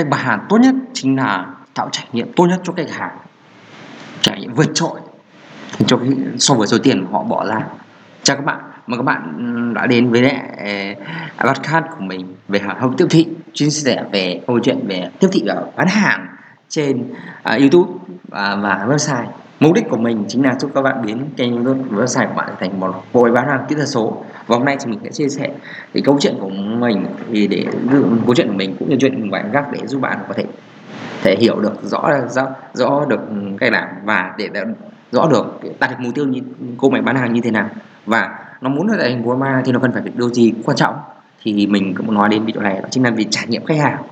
cách bán hàng tốt nhất chính là tạo trải nghiệm tốt nhất cho khách hàng. Trải nghiệm vượt trội. Cho cái so với số tiền họ bỏ ra. Chào các bạn mời các bạn ừ, đã đến với lại ờ, podcast của mình về hàng không tiếp thị. Chuyên sẻ về câu chuyện về tiếp thị và bán hàng trên uh, YouTube và, và website mục đích của mình chính là giúp các bạn biến kênh YouTube và website của bạn thành một hội bán hàng kỹ thuật số. Và hôm nay thì mình sẽ chia sẻ cái câu chuyện của mình thì để câu chuyện của mình cũng như chuyện của bạn gác để giúp bạn có thể thể hiểu được rõ rõ rõ được cái làm và để rõ được đạt được mục tiêu như cô mày bán hàng như thế nào. Và nó muốn trở thành buôn ma thì nó cần phải được điều gì quan trọng. Thì mình cũng nói đến video này đó chính là về trải nghiệm khách hàng.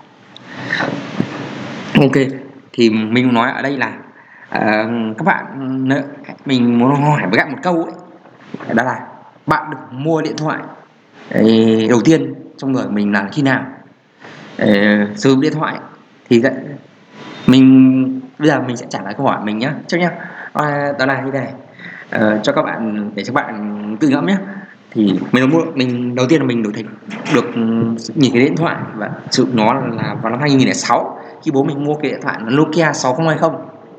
Ok, thì mình nói ở đây là Ờ, các bạn mình muốn hỏi với các một câu ấy, đó là bạn được mua điện thoại ờ, đầu tiên trong người mình là khi nào? Ờ, sử dụng điện thoại thì mình bây giờ mình sẽ trả lời câu hỏi mình nhé trước nhá. À, đó là như này. À, cho các bạn để cho các bạn tự ngẫm nhé thì mình mua mình đầu tiên là mình được thành được ừ, nhìn cái điện thoại và sử dụng nó là vào năm 2006 khi bố mình mua cái điện thoại Nokia 6020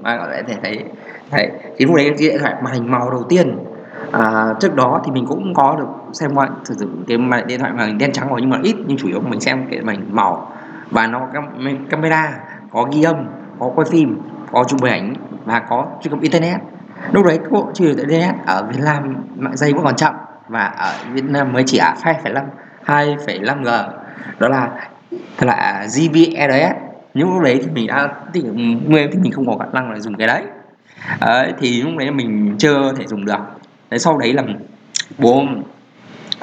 mà có thể thấy thấy. Thì lúc đấy cái điện thoại màn hình màu đầu tiên. À, trước đó thì mình cũng có được xem qua sử dụng cái màn điện thoại màn hình đen trắng rồi nhưng mà ít nhưng chủ yếu mình xem cái màn hình màu. Và nó camera có ghi âm có quay phim có chụp hình ảnh và có truy cập internet. Lúc đấy cũng truy cập internet ở Việt Nam mạng dây vẫn còn chậm và ở Việt Nam mới chỉ ở 2,5 2,5 g. Đó là thật là GBRS nhưng lúc đấy thì mình đã thì nguyên thì mình không có khả năng là dùng cái đấy. Đấy, thì lúc đấy mình chưa thể dùng được. Đấy sau đấy là bố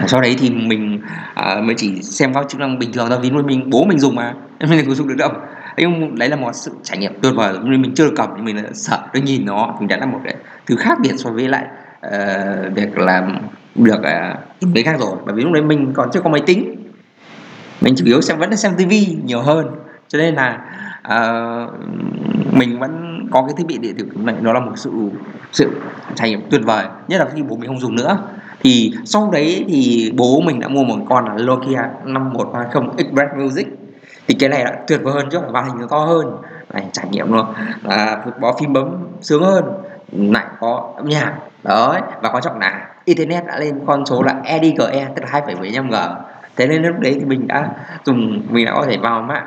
sau đấy thì mình à, mới chỉ xem các chức năng bình thường thôi. Vì nuôi mình bố mình dùng mà mình không dùng được đâu. Nhưng đấy là một sự trải nghiệm tuyệt vời. Nhưng mình chưa được cầm nhưng mình đã sợ tôi nhìn nó. Mình đã là một cái thứ khác biệt so với lại uh, việc làm được à, uh, cái khác rồi. Bởi vì lúc đấy mình còn chưa có máy tính. Mình chủ yếu xem vẫn là xem tivi nhiều hơn cho nên là uh, mình vẫn có cái thiết bị điện tử này nó là một sự sự trải nghiệm tuyệt vời nhất là khi bố mình không dùng nữa. Thì sau đấy thì bố mình đã mua một con là Nokia 5130 Express Music. Thì cái này đã tuyệt vời hơn chứ là màn hình nó to hơn này trải nghiệm luôn. Là có phim bấm sướng hơn lại có âm nhạc đấy và quan trọng là internet đã lên con số là EDGE tức là 2,75 g. Thế nên lúc đấy thì mình đã dùng mình đã có thể vào mạng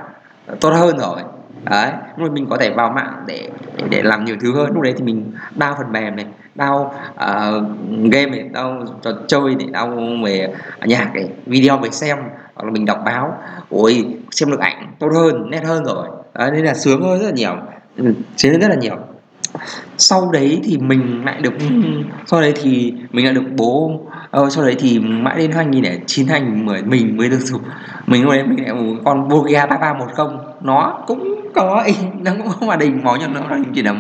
tốt hơn rồi. Đấy lúc đấy mình có thể vào mạng để để, để làm nhiều thứ hơn. Lúc đấy thì mình đao phần mềm này đao uh, ờ, game này đao trò chơi này, đao về nhạc này, video về xem hoặc là mình đọc báo. Ôi xem được ảnh tốt hơn nét hơn rồi. Đấy nên là sướng hơn rất là nhiều. Ừ, sướng rất là nhiều sau đấy thì mình lại được sau đấy thì mình lại được bố ờ, sau đấy thì mãi đến 2009 2010 mình mới được dùng mình lúc đấy mình lại một con Bogia 3310 nó cũng có nó cũng không màn hình máu nhưng nó chỉ là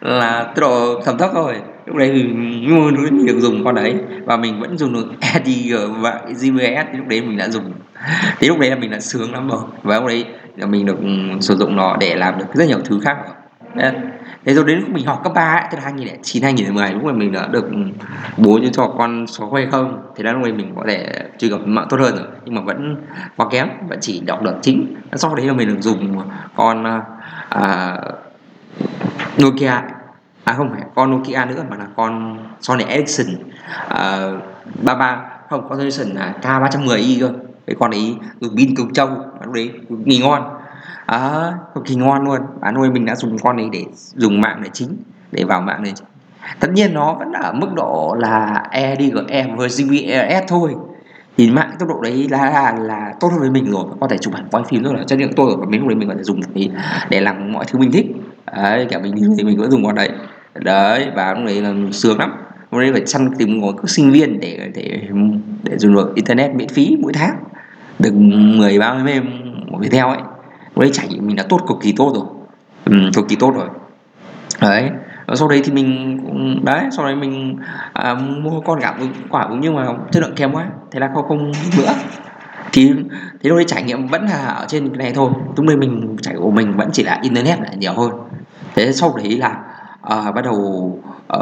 là tốc độ thẩm thấp thôi. Lúc đấy thì mình được dùng con đấy và mình vẫn dùng được EDG và GPS lúc đấy mình đã dùng thì lúc đấy là mình đã sướng lắm rồi. Và lúc đấy là mình được ừ, sử dụng nó để làm được rất nhiều thứ khác. rồi thế rồi đến lúc mình học cấp 3 ấy, tức là 2009 2010 lúc mà mình đã được ừ, bố cho con số hay không? Thì là lúc này mình có thể truy cập mạng tốt hơn rồi. Nhưng mà vẫn quá kém vẫn chỉ đọc được chính. Sau đấy là mình được dùng con à, à, Nokia. À không phải con Nokia nữa mà là con Sony Ericsson à, 33 không con Ericsson là K310i cơ. Cái con ấy dùng pin cực trâu lúc đấy nghỉ ngon à, cực kỳ ngon luôn. Bạn nuôi mình đã dùng con này để dùng mạng để chính để vào mạng này tất nhiên nó vẫn ở mức độ là EDGE với GPRS thôi. Thì mạng tốc độ đấy là là, là tốt hơn với mình rồi có thể chụp ảnh quay phim rất là chất lượng tôi và mình lúc đấy mình có thể dùng để, để làm mọi thứ mình thích. Đấy cả mình thì mình vẫn dùng con đấy. Đấy và lúc đấy là sướng lắm. Lúc đấy phải săn tìm một các sinh viên để để để dùng được internet miễn phí mỗi tháng. Được 10 30 mềm một video ấy đấy trải nghiệm mình đã tốt cực kỳ tốt rồi. Ừ, cực kỳ tốt rồi. Đấy và sau đấy thì mình cũng đấy sau đấy mình à, mua con gạo quả cũng nhưng mà chất lượng kém quá thế là không không nữa. Thì thế thôi trải nghiệm vẫn là ở trên cái này thôi. Lúc đây mình trải của mình vẫn chỉ là internet là nhiều hơn. Thế sau đấy là à, bắt đầu à,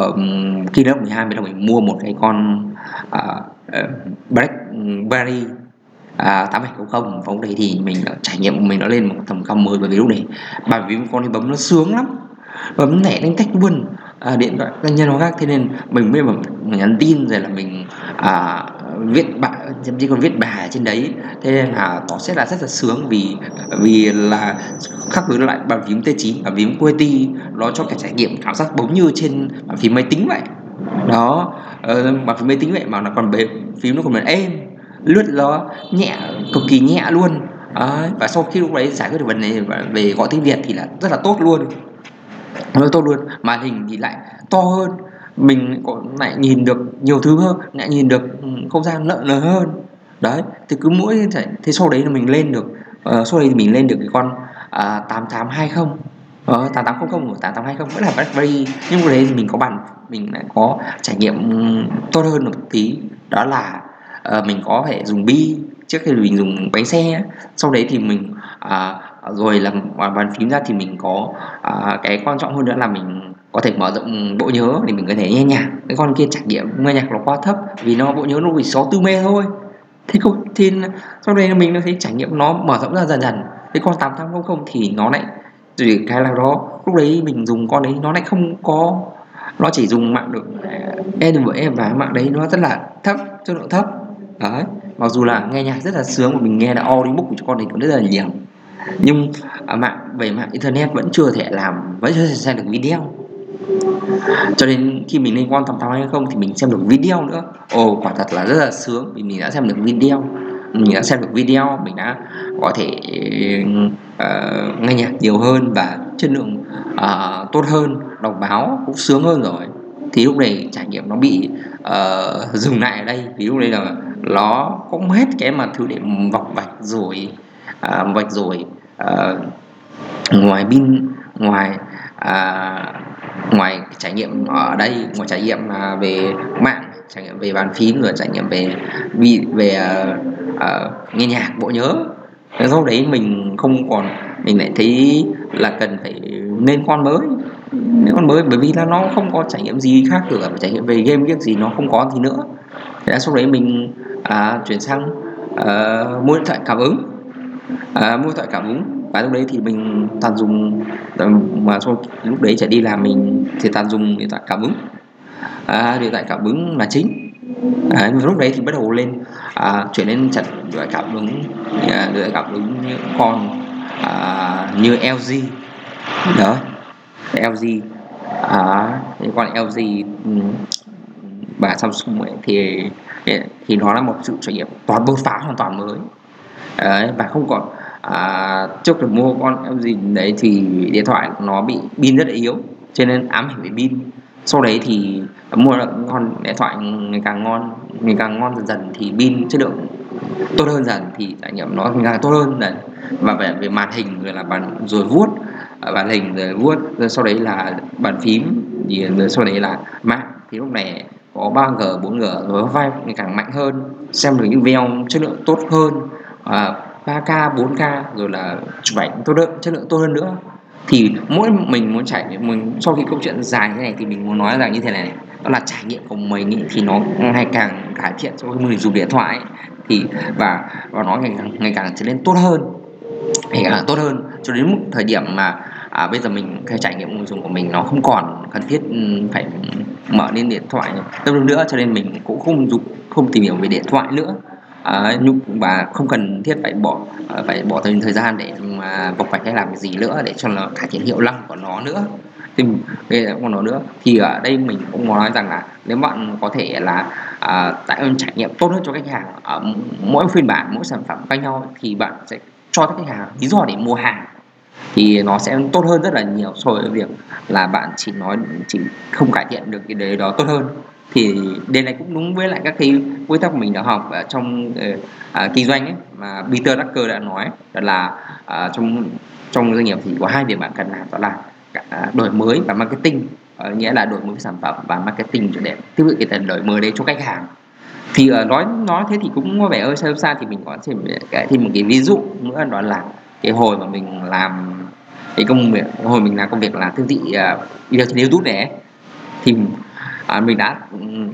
khi lớp 12 bắt đầu mình mua một cái con à, ờ, uh, Blackberry à, 8700 và lúc đấy thì mình trải nghiệm của mình nó lên một tầm cao mới bởi vì lúc đấy bởi vì con thì bấm nó sướng lắm. Bấm nhẹ đánh cách luôn. À, điện thoại cá nhân nó khác thế nên mình mới mình nhắn tin rồi là mình à, viết bạn thậm chí còn viết bài trên đấy. Thế nên là nó sẽ là rất là sướng vì vì là khác với lại bàn phím T9 bàn phím QWERTY nó cho cái trải nghiệm cảm giác bấm như trên bàn phím máy tính vậy. Đó ờ, bàn phím máy tính vậy mà nó còn bề phím nó còn êm lướt nó nhẹ cực kỳ nhẹ luôn. À, và sau khi lúc đấy giải quyết được vấn đề về gọi tiếng Việt thì là rất là tốt luôn. Rất tốt luôn. Màn hình thì lại to hơn. Mình có lại nhìn được nhiều thứ hơn lại nhìn được ừ, không gian lợn lớn hơn. Đấy thì cứ mỗi thế sau đấy là mình lên được ờ, uh, sau đấy thì mình lên được cái con à, uh, 8820 ờ, 8800 của 8820 vẫn là BlackBerry. Nhưng mà đấy thì mình có bản mình lại có trải nghiệm ừ, tốt hơn một tí. Đó là uh, mình có thể dùng bi trước khi mình dùng bánh xe sau đấy thì mình uh, rồi là bàn phím ra thì mình có uh, cái quan trọng hơn nữa là mình có thể mở rộng bộ nhớ để mình có thể nghe nhạc. Cái con kia trải nghiệm nghe nhạc nó quá thấp vì nó bộ nhớ nó chỉ 64 mê thôi. Thế không thì sau đây mình nó thấy trải nghiệm nó mở rộng ra dần dần. Cái con 8800 thì nó lại thì cái là đó lúc đấy mình dùng con đấy nó lại không có nó chỉ dùng mạng được à, em và mạng đấy nó rất là thấp chất lượng thấp đấy mặc dù là nghe nhạc rất là sướng và mình nghe là audiobook của con thì cũng rất là nhiều. Nhưng à, mạng về mạng internet vẫn chưa thể làm vẫn chưa thể xem được video. Cho đến khi mình lên quan tầm thao hay không thì mình xem được video nữa. Ồ quả thật là rất là sướng vì mình đã xem được video. Mình đã xem được video mình đã có thể uh, nghe nhạc nhiều hơn và chất lượng uh, tốt hơn đọc báo cũng sướng hơn rồi thì lúc này trải nghiệm nó bị uh, dừng lại ở đây. Vì lúc đây là nó cũng hết cái mà thứ để vọc vạch rồi uh, vạch rồi uh, ngoài pin ngoài uh, ngoài trải nghiệm ở đây ngoài trải nghiệm uh, về mạng trải nghiệm về bàn phím rồi trải nghiệm về bị về uh, uh, nghe nhạc bộ nhớ. Sau đấy mình không còn mình lại thấy là cần phải nên con mới nếu còn mới bởi vì là nó không có trải nghiệm gì khác nữa trải nghiệm về game biết gì nó không có gì nữa. Thế sau đấy mình à, chuyển sang à, mua điện thoại cảm ứng. À, mua điện thoại cảm ứng. Và lúc đấy thì mình toàn dùng à, mà sau lúc đấy trở đi làm mình thì toàn dùng điện thoại cảm ứng. À, điện thoại cảm ứng là chính. À, lúc đấy thì bắt đầu lên à, chuyển lên chặt điện thoại cảm ứng à, điện thoại cảm ứng những con à, như LG đó. LG à, còn LG và Samsung ấy, thì thì nó là một sự trải nghiệm toàn bơ phá hoàn toàn mới. Đấy, và không còn à, trước được mua con LG đấy thì điện thoại nó bị pin rất là yếu cho nên ám ảnh về pin. Sau đấy thì mua được con điện thoại ngày càng ngon ngày càng ngon dần dần thì pin chất lượng tốt hơn dần thì trải nghiệm nó ngày càng tốt hơn dần. Và về về màn hình rồi là bàn rồi vuốt À, bản hình rồi vuốt rồi sau đấy là bàn phím thì rồi sau đấy là mạng thì lúc này có 3G 4G rồi vai ngày càng mạnh hơn xem được những video chất lượng tốt hơn à, 3K 4K rồi là chụp ảnh tốt hơn chất lượng tốt hơn nữa. Thì mỗi mình muốn trải nghiệm mình sau khi câu chuyện dài thế này thì mình muốn nói rằng như thế này, đó là trải nghiệm của mình ý, thì nó ngày càng cải thiện so với mình dùng điện thoại ấy. thì và và nó ngày càng ngày càng trở nên tốt hơn thì càng tốt hơn. Cho đến mức thời điểm mà à, bây giờ mình cái trải nghiệm người dùng của mình nó không còn cần thiết ừ, phải mở lên điện thoại nữa cho nên mình cũng không dùng không tìm hiểu về điện thoại nữa. À, nhưng và không cần thiết phải bỏ à, phải bỏ thời thời gian để mà bộc phải hay làm gì nữa để cho nó cải thiện hiệu năng của nó nữa. Thì về của nó nữa. Thì ở đây mình cũng nói rằng là nếu bạn có thể là à, tạo trải nghiệm tốt hơn cho khách hàng ở mỗi phiên bản mỗi sản phẩm khác nhau thì bạn sẽ cho khách hàng lý do để mua hàng thì nó sẽ tốt hơn rất là nhiều so với việc là bạn chỉ nói chỉ không cải thiện được cái đấy đó tốt hơn. Thì điều này cũng đúng với lại các cái quy tắc mình đã học ở trong uh, uh, kinh doanh ấy mà Peter Drucker đã nói đó là uh, trong trong doanh nghiệp thì có hai việc bạn cần làm đó là uh, đổi mới và marketing. Uh, nghĩa là đổi mới sản phẩm và marketing để tiếp cận cái tần đổi mới đấy cho khách hàng thì uh, nói nói thế thì cũng có vẻ hơi sâu xa thì mình có thể kể thêm một cái ví dụ nữa đó là cái hồi mà mình làm cái công việc hồi mình làm công việc là thương thị ờ, uh, video trên YouTube này thì uh, mình đã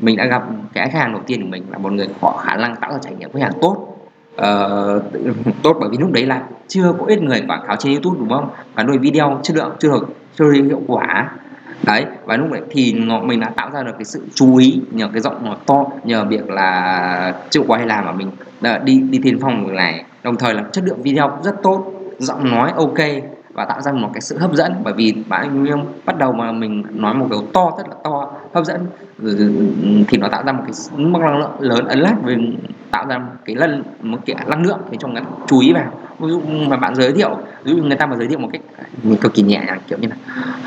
mình đã gặp cái khách hàng đầu tiên của mình là một người có khả năng tạo ra trải nghiệm khách hàng tốt. Uh, tốt bởi vì lúc đấy là chưa có ít người quảng cáo trên YouTube đúng không? Và đôi video chất lượng chưa được chưa hiệu quả đấy, và lúc đấy thì mình đã tạo ra được cái sự chú ý nhờ cái giọng nó to, nhờ việc là chịu quay làm mà mình đi đi thiên phong này. Đồng thời là chất lượng video cũng rất tốt, giọng nói ok và tạo ra một cái sự hấp dẫn. Bởi vì bạn em bắt đầu mà mình nói một cái to, rất là to, hấp dẫn. Ừ, ừ, ừ, thì nó tạo ra một cái mức năng lượng lớn, ấn lát về tạo ra cái lần một cái năng lượng để cho người chú ý vào. Ví dụ mà bạn giới thiệu, ví dụ người ta mà giới thiệu một cách mình cực kỳ nhẹ nhàng kiểu như là,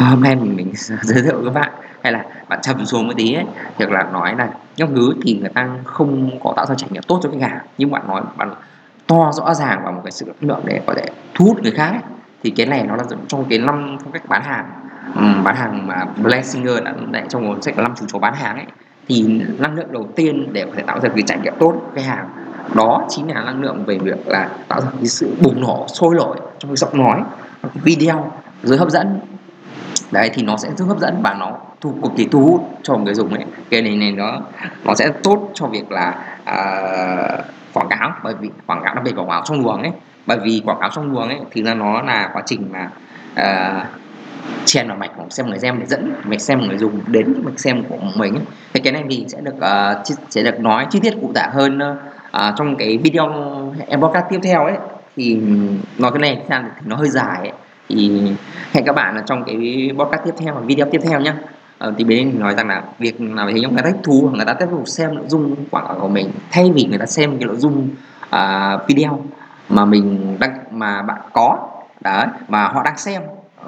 hôm nay mình mình giới thiệu với bạn. Hay là bạn trầm xuống một tí ấy, hoặc là nói là nhóc ngứ thì người ta không có tạo ra trải nghiệm tốt cho khách hàng nhưng bạn nói, bạn to rõ ràng và một cái sự lượng để có thể thu hút người khác ấy thì cái này nó là trong cái năm phong cách bán hàng. Um, bán hàng mà Blessinger đã để trong cuốn sách năm chủ chó bán hàng ấy thì năng lượng đầu tiên để có thể tạo ra cái trải nghiệm tốt với hàng đó chính là năng lượng về việc là tạo ra cái sự bùng nổ sôi nổi trong cái giọng nói video dưới hấp dẫn. Đấy thì nó sẽ rất hấp dẫn và nó thu cực kỳ thu hút cho người dùng ấy. Cái này này nó nó sẽ tốt cho việc là uh, quảng cáo bởi vì quảng cáo đặc biệt quảng cáo trong luồng ấy bởi vì quảng cáo trong luồng ấy thì là nó là quá trình mà uh, chèn vào mạch của xem người xem để dẫn mạch xem người dùng đến mạch xem của mình ấy. thì cái này thì sẽ được uh, sẽ được nói chi tiết cụ thể hơn uh, trong cái video em podcast tiếp theo ấy thì nói cái này thì nó hơi dài ấy. thì hẹn các bạn là trong cái podcast tiếp theo và video tiếp theo nhé ờ, thì bên nói rằng là việc nào thì người ta thích thú người ta tiếp tục xem nội dung quảng cáo của mình thay vì người ta xem cái nội dung uh, video mà mình đang mà bạn có đấy mà họ đang xem.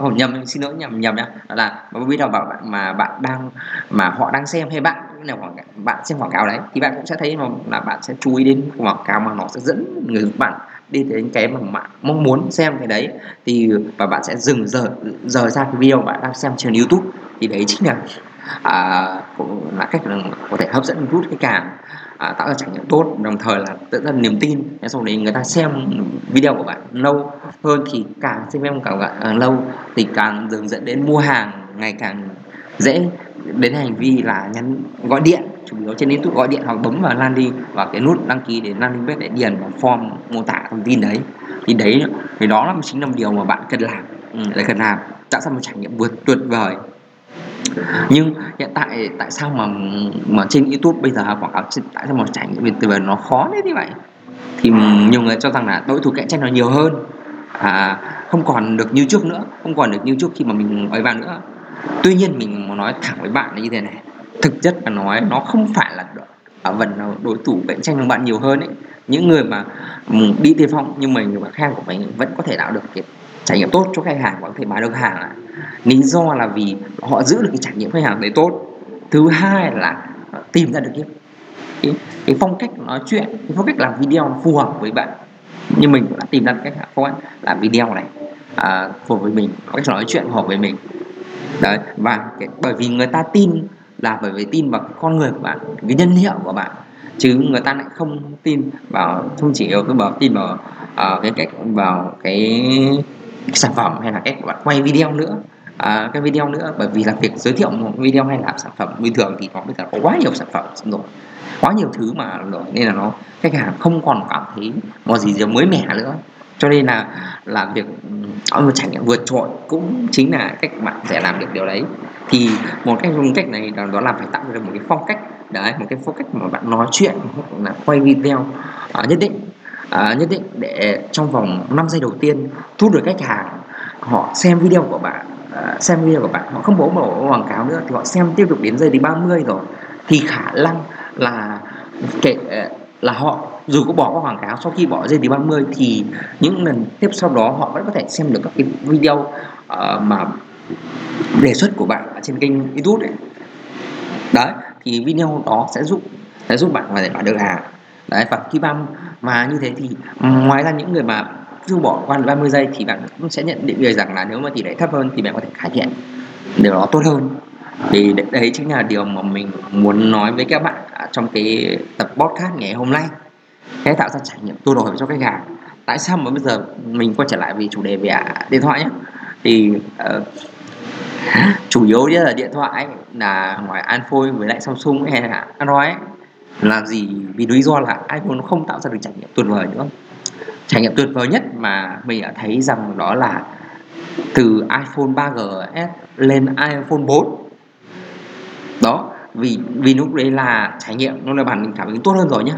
Oh, nhầm xin lỗi nhầm nhầm nhá. Là video mà bảo bạn mà bạn đang mà họ đang xem hay bạn nào quảng bạn xem quảng cáo đấy thì bạn cũng sẽ thấy mà là bạn sẽ chú ý đến quảng cáo mà nó sẽ dẫn người bạn đi đến cái mà bạn mong muốn xem cái đấy. Thì và bạn sẽ dừng giờ giờ ra cái video bạn đang xem trên YouTube. Thì đấy chính là à, cũng là cách là có thể hấp dẫn rút cái càng à, tạo ra trải nghiệm tốt đồng thời là tự ra niềm tin. Sau đấy người ta xem video của bạn lâu hơn thì càng xem em càng, càng lâu thì càng dần dẫn đến mua hàng ngày càng dễ. Đến hành vi là nhắn gọi điện chủ yếu trên YouTube gọi điện hoặc bấm vào landing và cái nút đăng ký để landing page để điền vào form mô tả thông tin đấy. Thì đấy thì đó là chính là một điều mà bạn cần làm. Ừ, để cần làm tạo ra một trải nghiệm vượt tuyệt vời nhưng hiện tại tại sao mà mà trên YouTube bây giờ quảng cáo tại sao mà trải nghiệm từ vời nó khó thế như vậy? Thì nhiều người cho rằng là đối thủ cạnh tranh nó nhiều hơn. À, không còn được như trước nữa không còn được như trước khi mà mình ấy vào nữa. Tuy nhiên mình muốn nói thẳng với bạn là như thế này. Thực chất mà nói nó không phải là ở phần đối thủ cạnh tranh của bạn nhiều hơn ấy. Những người mà đi tiên phong nhưng mà và khen của mình vẫn có thể tạo được cái trải nghiệm tốt cho khách hàng và có thể bán được hàng lý do là vì họ giữ được cái trải nghiệm khách hàng đấy tốt. Thứ hai là ờ, tìm ra được cái cái, cái phong cách nói chuyện cái phong cách làm video phù hợp với bạn. Như mình cũng đã tìm ra cách phong cách làm video này à, phù hợp với mình cách nói chuyện phù hợp với mình. Đấy và cái, bởi vì người ta tin là bởi vì tin vào con người của bạn cái nhân hiệu của bạn. Chứ người ta lại không tin vào không chỉ vào cái bảo tin vào uh, cái cách vào cái sản phẩm hay là cách bạn quay video nữa. À, cái video nữa bởi vì là việc giới thiệu một video hay là sản phẩm bình thường thì nó bây giờ có quá nhiều sản phẩm rồi quá nhiều thứ mà rồi nên là nó khách hàng không còn cảm thấy một gì mới mẻ nữa. Cho nên là là việc có một trải nghiệm vượt trội cũng chính là cách bạn sẽ làm được điều đấy. Thì một cách dùng cách này đó, đó là phải tạo ra một cái phong cách đấy một cái phong cách mà bạn nói chuyện hoặc là quay video uh, nhất định à, nhất định để trong vòng 5 giây đầu tiên thu được khách hàng họ xem video của bạn à, xem video của bạn. Họ không bố mở quảng cáo nữa thì họ xem tiếp tục đến giây thứ 30 rồi. Thì khả năng là kể à, là họ dù có bỏ qua quảng cáo sau khi bỏ giây thứ 30 thì những lần tiếp sau đó họ vẫn có thể xem được các cái video uh, mà đề xuất của bạn ở trên kênh youtube đấy đấy thì video đó sẽ giúp sẽ giúp bạn có thể bán được hàng đấy và khi băm mà như thế thì ừ, ngoài ra những người mà dù bỏ qua 30 giây thì bạn cũng sẽ nhận định được rằng là nếu mà tỷ lệ thấp hơn thì bạn có thể cải thiện điều đó tốt hơn. Thì đấy chính là điều mà mình muốn nói với các bạn trong cái tập podcast ngày hôm nay. Để tạo ra trải nghiệm tôi đổi cho khách hàng. Tại sao mà bây giờ mình quay trở lại vì chủ đề về à, điện thoại nhé thì uh, chủ yếu là điện thoại là ngoài Android với lại Samsung hay là Android làm là gì vì lý do là iPhone nó không tạo ra được trải nghiệm tuyệt vời nữa trải nghiệm tuyệt vời nhất mà mình đã thấy rằng đó là từ iPhone 3GS lên iPhone 4 đó vì vì lúc đấy là trải nghiệm nó là bản mình cảm thấy tốt hơn rồi nhá.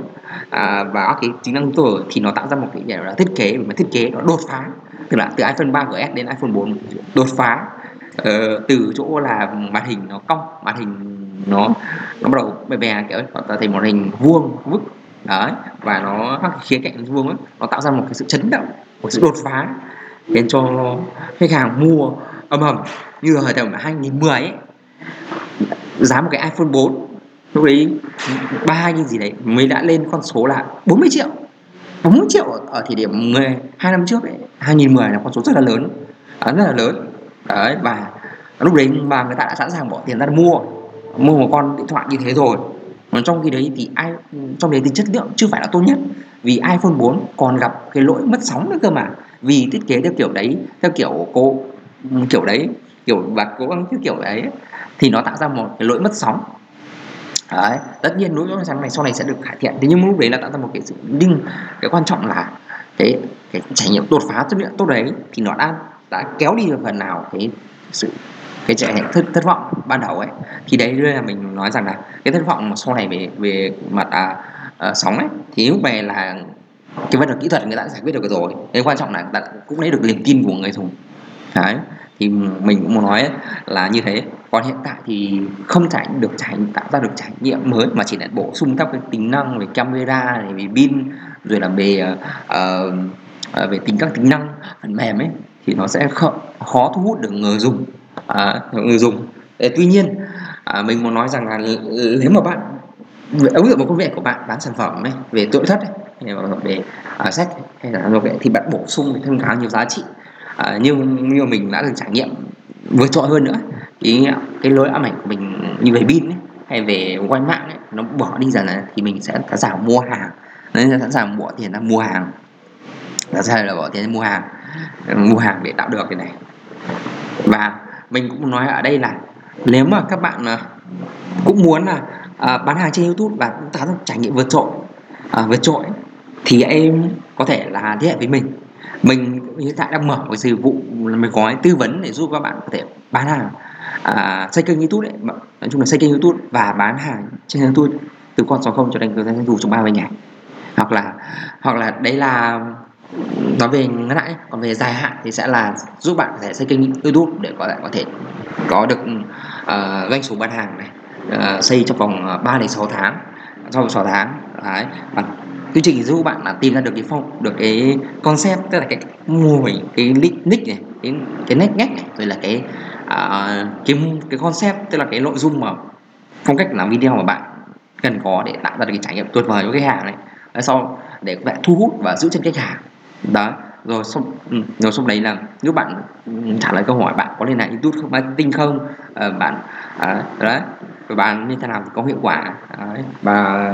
À, và cái tính năng tuổi thì nó tạo ra một cái gọi là thiết kế mà thiết kế nó đột phá. Tức là từ iPhone 3GS đến iPhone 4 đột phá. Ờ, từ chỗ là màn hình nó cong màn hình nó nó bắt đầu bè bè kiểu nó thành một hình vuông vức đấy và nó các khía cạnh vuông ấy, nó tạo ra một cái sự chấn động một sự đột phá khiến cho khách hàng mua âm ầm như là thời điểm 2010 ấy. Giá một cái iPhone 4 lúc đấy ba như gì đấy mới đã lên con số là 40 triệu 40 triệu ở thời điểm 10, 2 năm trước ấy, 2010 là con số rất là lớn rất là lớn đấy và lúc đấy mà người ta đã sẵn sàng bỏ tiền ra mua mua một con điện thoại như thế rồi. Còn trong khi đấy thì ai, trong đấy thì chất lượng chưa phải là tốt nhất. Vì iPhone 4 còn gặp cái lỗi mất sóng nữa cơ mà. Vì thiết kế theo kiểu đấy, theo kiểu cô, kiểu đấy, kiểu và cố gắng theo kiểu đấy thì nó tạo ra một cái lỗi mất sóng. Đấy, tất nhiên lỗi mất sóng này sau này sẽ được cải thiện. Thế nhưng lúc đấy là tạo ra một cái sự nhưng cái quan trọng là cái cái trải nghiệm đột phá chất lượng tốt đấy thì nó đã đã kéo đi được phần nào cái sự cái trải nghiệm thất, thất vọng ban đầu ấy thì đấy là mình nói rằng là cái thất vọng mà sau này về về mặt à, à, sóng ấy thì lúc này là cái vấn đề kỹ thuật người ta đã giải quyết được rồi. Cái quan trọng là người ta cũng lấy được niềm tin của người dùng. Đấy thì mình cũng muốn nói là như thế. Còn hiện tại thì không trải được trải tạo ra được trải nghiệm mới mà chỉ là bổ sung các cái tính năng về camera này về pin rồi là về uh, về tính các tính năng phần mềm ấy thì nó sẽ khó, khó thu hút được người dùng à, người dùng. À, tuy nhiên à, mình muốn nói rằng là nếu mà bạn ứng dụng một công việc của bạn bán sản phẩm ấy, về nội thất ấy, về à, sách hay là công nghệ thì bạn bổ sung thêm khá nhiều giá trị. À, như như mình đã được trải nghiệm vượt trội hơn nữa ý cái lối ám ảnh của mình như về pin ấy, hay về quay mạng ấy, nó bỏ đi dần này thì mình sẽ sẵn sàng mua hàng. Nên sẵn sàng bỏ tiền ra mua hàng. Sẵn sàng là bỏ tiền ra mua hàng. Mua hàng để tạo được cái này. Và mình cũng nói ở đây là nếu mà các bạn ờ, cũng muốn là ờ, bán hàng trên YouTube và tạo ra trải nghiệm vượt trội ờ, vượt trội thì em có thể là liên hệ với mình. Mình hiện tại đang mở một dịch vụ mình gói tư vấn để giúp các bạn có thể bán hàng à, xây kênh youtube đấy. Nói chung là xây kênh youtube và bán hàng trên youtube từ con số không cho đến doanh thu trong 30 ngày. Hoặc là hoặc là đấy là nói về ngắn hạn còn về dài hạn thì sẽ là giúp bạn có thể xây kênh youtube để có thể có thể có được uh, doanh số bán hàng này uh, xây trong vòng ờ, 3 đến 6 tháng trong vòng 6 tháng đấy. Và quy trình giúp bạn là tìm ra được cái phong được cái concept tức là cái mô hình cái nick này cái cái nét ngách này rồi là cái uh, cái cái concept tức là cái nội dung mà phong cách làm video mà bạn cần có để tạo ra được cái trải nghiệm tuyệt vời cho khách hàng này. Sau để các bạn thu hút và giữ chân khách hàng đó rồi xong ừ, rồi xong đấy là nếu bạn trả lời câu hỏi bạn có lên lại youtube không? Marketing không? À, bạn à, đấy rồi bạn như thế nào thì có hiệu quả? Đấy. và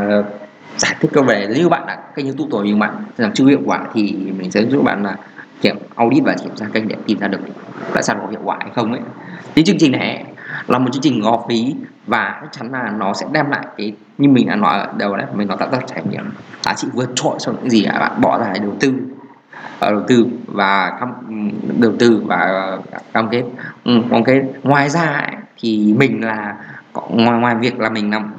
giải thích câu về nếu bạn đã kênh youtube rồi nhưng bạn làm chưa hiệu quả thì mình sẽ giúp bạn là kiểm audit và kiểm tra kênh để tìm ra được tại sao có hiệu quả hay không ấy. Thì chương trình này là một chương trình gò phí và chắc chắn là nó sẽ đem lại cái như mình đã nói ở đầu đấy mình nó tạo ra trải nghiệm. Giá trị vượt trội so với những gì bạn bỏ ra để đầu tư. Ờ, đầu tư và cam, đầu tư và ờ, cam kết. Ừ, cam kết. Ngoài ra ấy, thì mình là ngoài ngoài việc là mình làm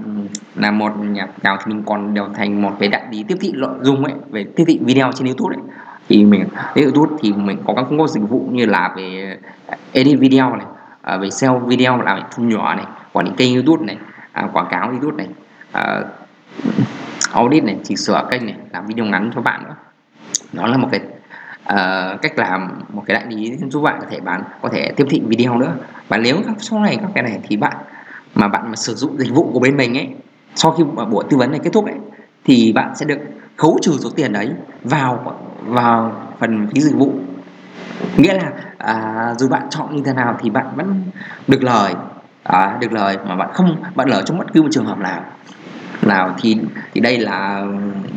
là một nhà đào thì mình còn đều thành một cái đại lý tiếp thị nội dung ấy về tiếp thị video trên youtube ấy. Thì mình youtube thì mình có các cung cấp dịch vụ như là về edit video này à, về sell video làm thu nhỏ này quản lý kênh youtube này à, quảng cáo youtube này à, audit này chỉnh sửa kênh này làm video ngắn cho bạn nữa nó là một cái uh, cách làm một cái đại lý giúp bạn có thể bán có thể tiếp thị video nữa. Và nếu sau này các cái này thì bạn mà bạn mà sử dụng dịch vụ của bên mình ấy sau khi buổi tư vấn này kết thúc ấy thì bạn sẽ được khấu trừ số tiền đấy vào vào phần phí dịch vụ. Nghĩa là à, dù bạn chọn như thế nào thì bạn vẫn được lời à, được lời mà bạn không bạn lỡ trong bất cứ một trường hợp nào nào thì thì đây là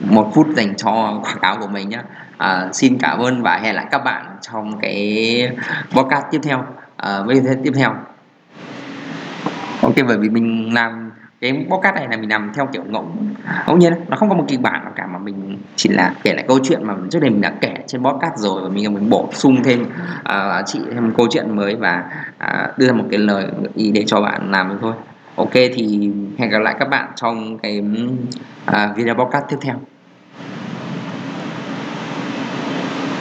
một phút dành cho quảng cáo của mình nhé à, xin cảm ơn và hẹn lại các bạn trong cái podcast tiếp theo. À, với tiếp theo. Ok bởi vì mình làm cái podcast này là mình làm theo kiểu ngẫu ngẫu nhiên nó không có một kịch bản nào cả mà mình chỉ là kể lại câu chuyện mà trước đây mình đã kể trên podcast rồi và mình mình bổ sung thêm à, uh, chị thêm câu chuyện mới và uh, đưa ra một cái lời ý để cho bạn làm thôi ok thì hẹn gặp lại các bạn trong cái uh, video podcast tiếp theo.